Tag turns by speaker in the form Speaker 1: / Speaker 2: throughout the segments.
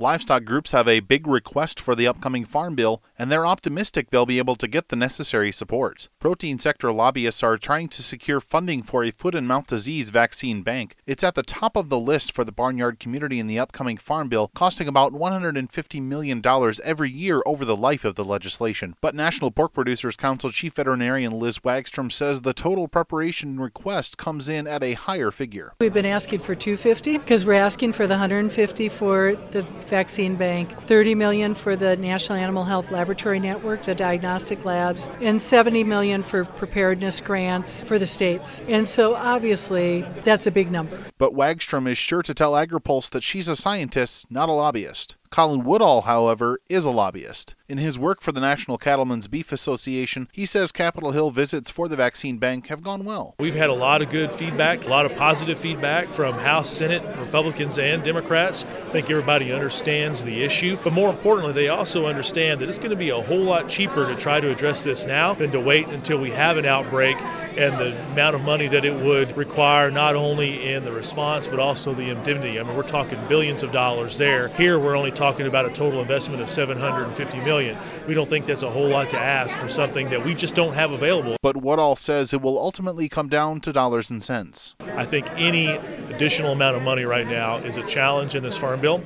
Speaker 1: Livestock groups have a big request for the upcoming Farm Bill, and they're optimistic they'll be able to get the necessary support. Protein sector lobbyists are trying to secure funding for a foot and mouth disease vaccine bank. It's at the top of the list for the barnyard community in the upcoming Farm Bill, costing about $150 million every year over the life of the legislation. But National Pork Producers Council Chief Veterinarian Liz Wagstrom says the total preparation request comes in at a higher figure.
Speaker 2: We've been asking for 250 because we're asking for the 150 for the vaccine bank, 30 million for the National Animal Health Laboratory Network, the diagnostic labs, and 70 million for preparedness grants for the states. And so obviously that's a big number.
Speaker 1: But Wagstrom is sure to tell AgriPulse that she's a scientist, not a lobbyist. Colin Woodall, however, is a lobbyist. In his work for the National Cattlemen's Beef Association, he says Capitol Hill visits for the vaccine bank have gone well.
Speaker 3: We've had a lot of good feedback, a lot of positive feedback from House, Senate, Republicans, and Democrats. I think everybody understands the issue, but more importantly, they also understand that it's going to be a whole lot cheaper to try to address this now than to wait until we have an outbreak and the amount of money that it would require not only in the response but also the indemnity. I mean, we're talking billions of dollars there. Here, we're only talking about a total investment of 750 million. We don't think that's a whole lot to ask for something that we just don't have available.
Speaker 1: But Woodall says it will ultimately come down to dollars and cents.
Speaker 3: I think any additional amount of money right now is a challenge in this farm bill.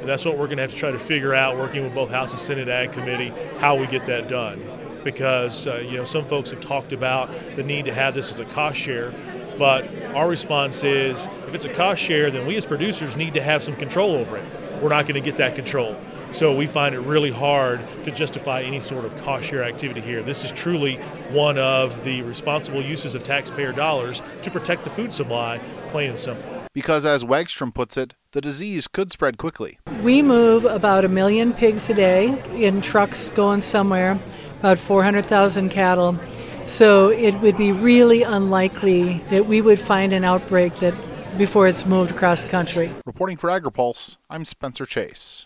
Speaker 3: And that's what we're going to have to try to figure out, working with both House and Senate Ag Committee, how we get that done. Because uh, you know some folks have talked about the need to have this as a cost share, but our response is if it's a cost share, then we as producers need to have some control over it. We're not going to get that control. So we find it really hard to justify any sort of cost share activity here. This is truly one of the responsible uses of taxpayer dollars to protect the food supply, plain and simple.
Speaker 1: Because, as Wagstrom puts it, the disease could spread quickly.
Speaker 2: We move about a million pigs a day in trucks going somewhere, about 400,000 cattle. So it would be really unlikely that we would find an outbreak that before it's moved across the country.
Speaker 1: Reporting for AgriPulse, I'm Spencer Chase.